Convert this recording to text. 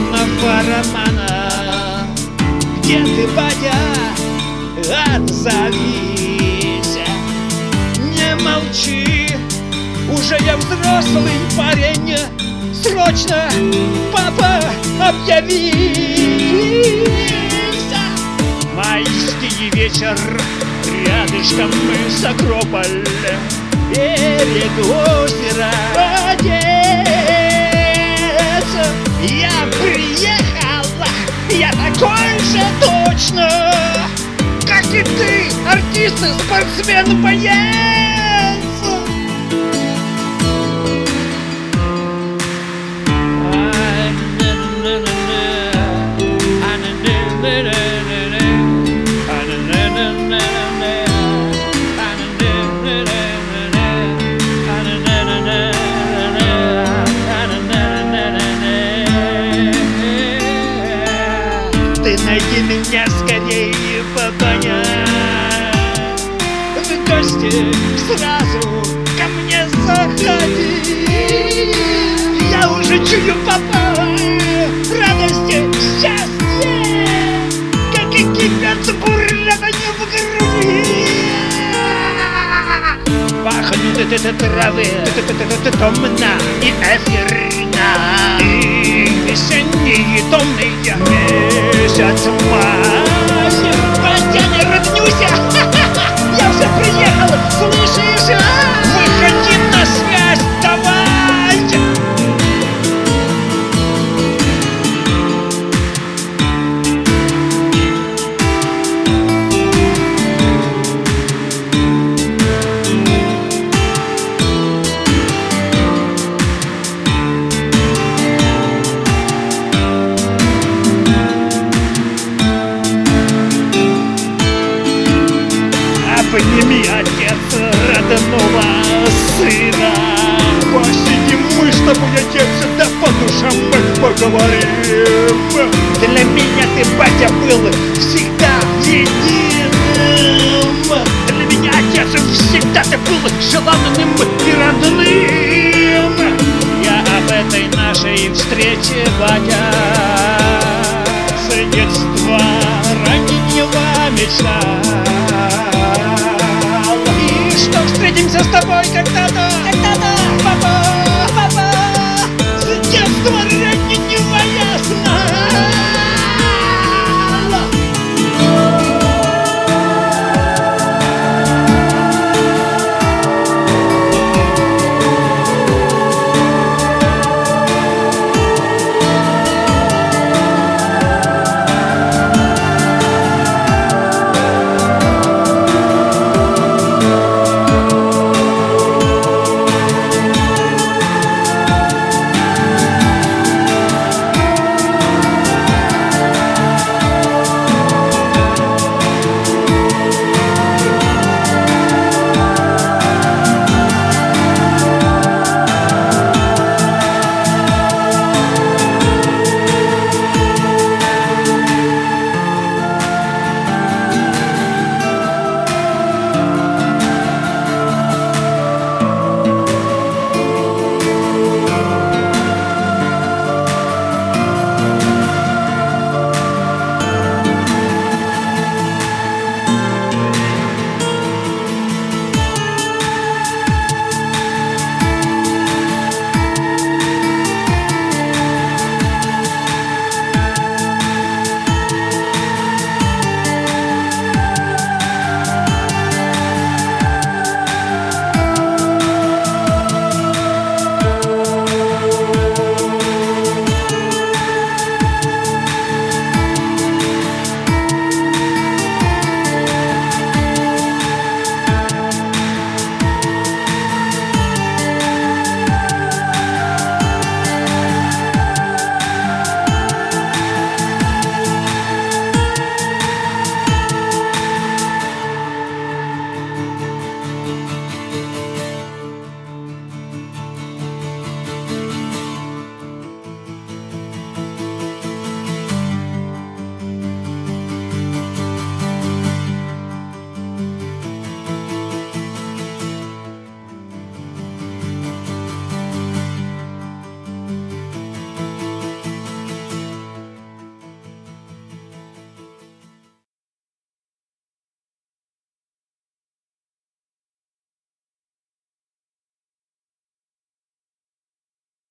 любовного романа Где ты, Ваня? Отзовись Не молчи Уже я взрослый парень. Срочно, папа, объявись. Майский вечер Рядышком мы с Акрополь Берег озера Отец точно Как и ты, артист и спортсмен-боец Ты найди меня скорее, папаня В гости сразу ко мне заходи. Я уже чую, папа, радости, счастье Как и кипят бурлят они в груди. Пахнут эти травы томно и эфирно И весенний shut your mind. Обними, отец, родного сына. Посидим мы с тобой, отец, да по душам мы поговорим. Для меня ты, батя, был всегда единым. Для меня, отец, всегда ты был желанным и родным. Я об этой нашей встрече, батя С детства раннего мечтал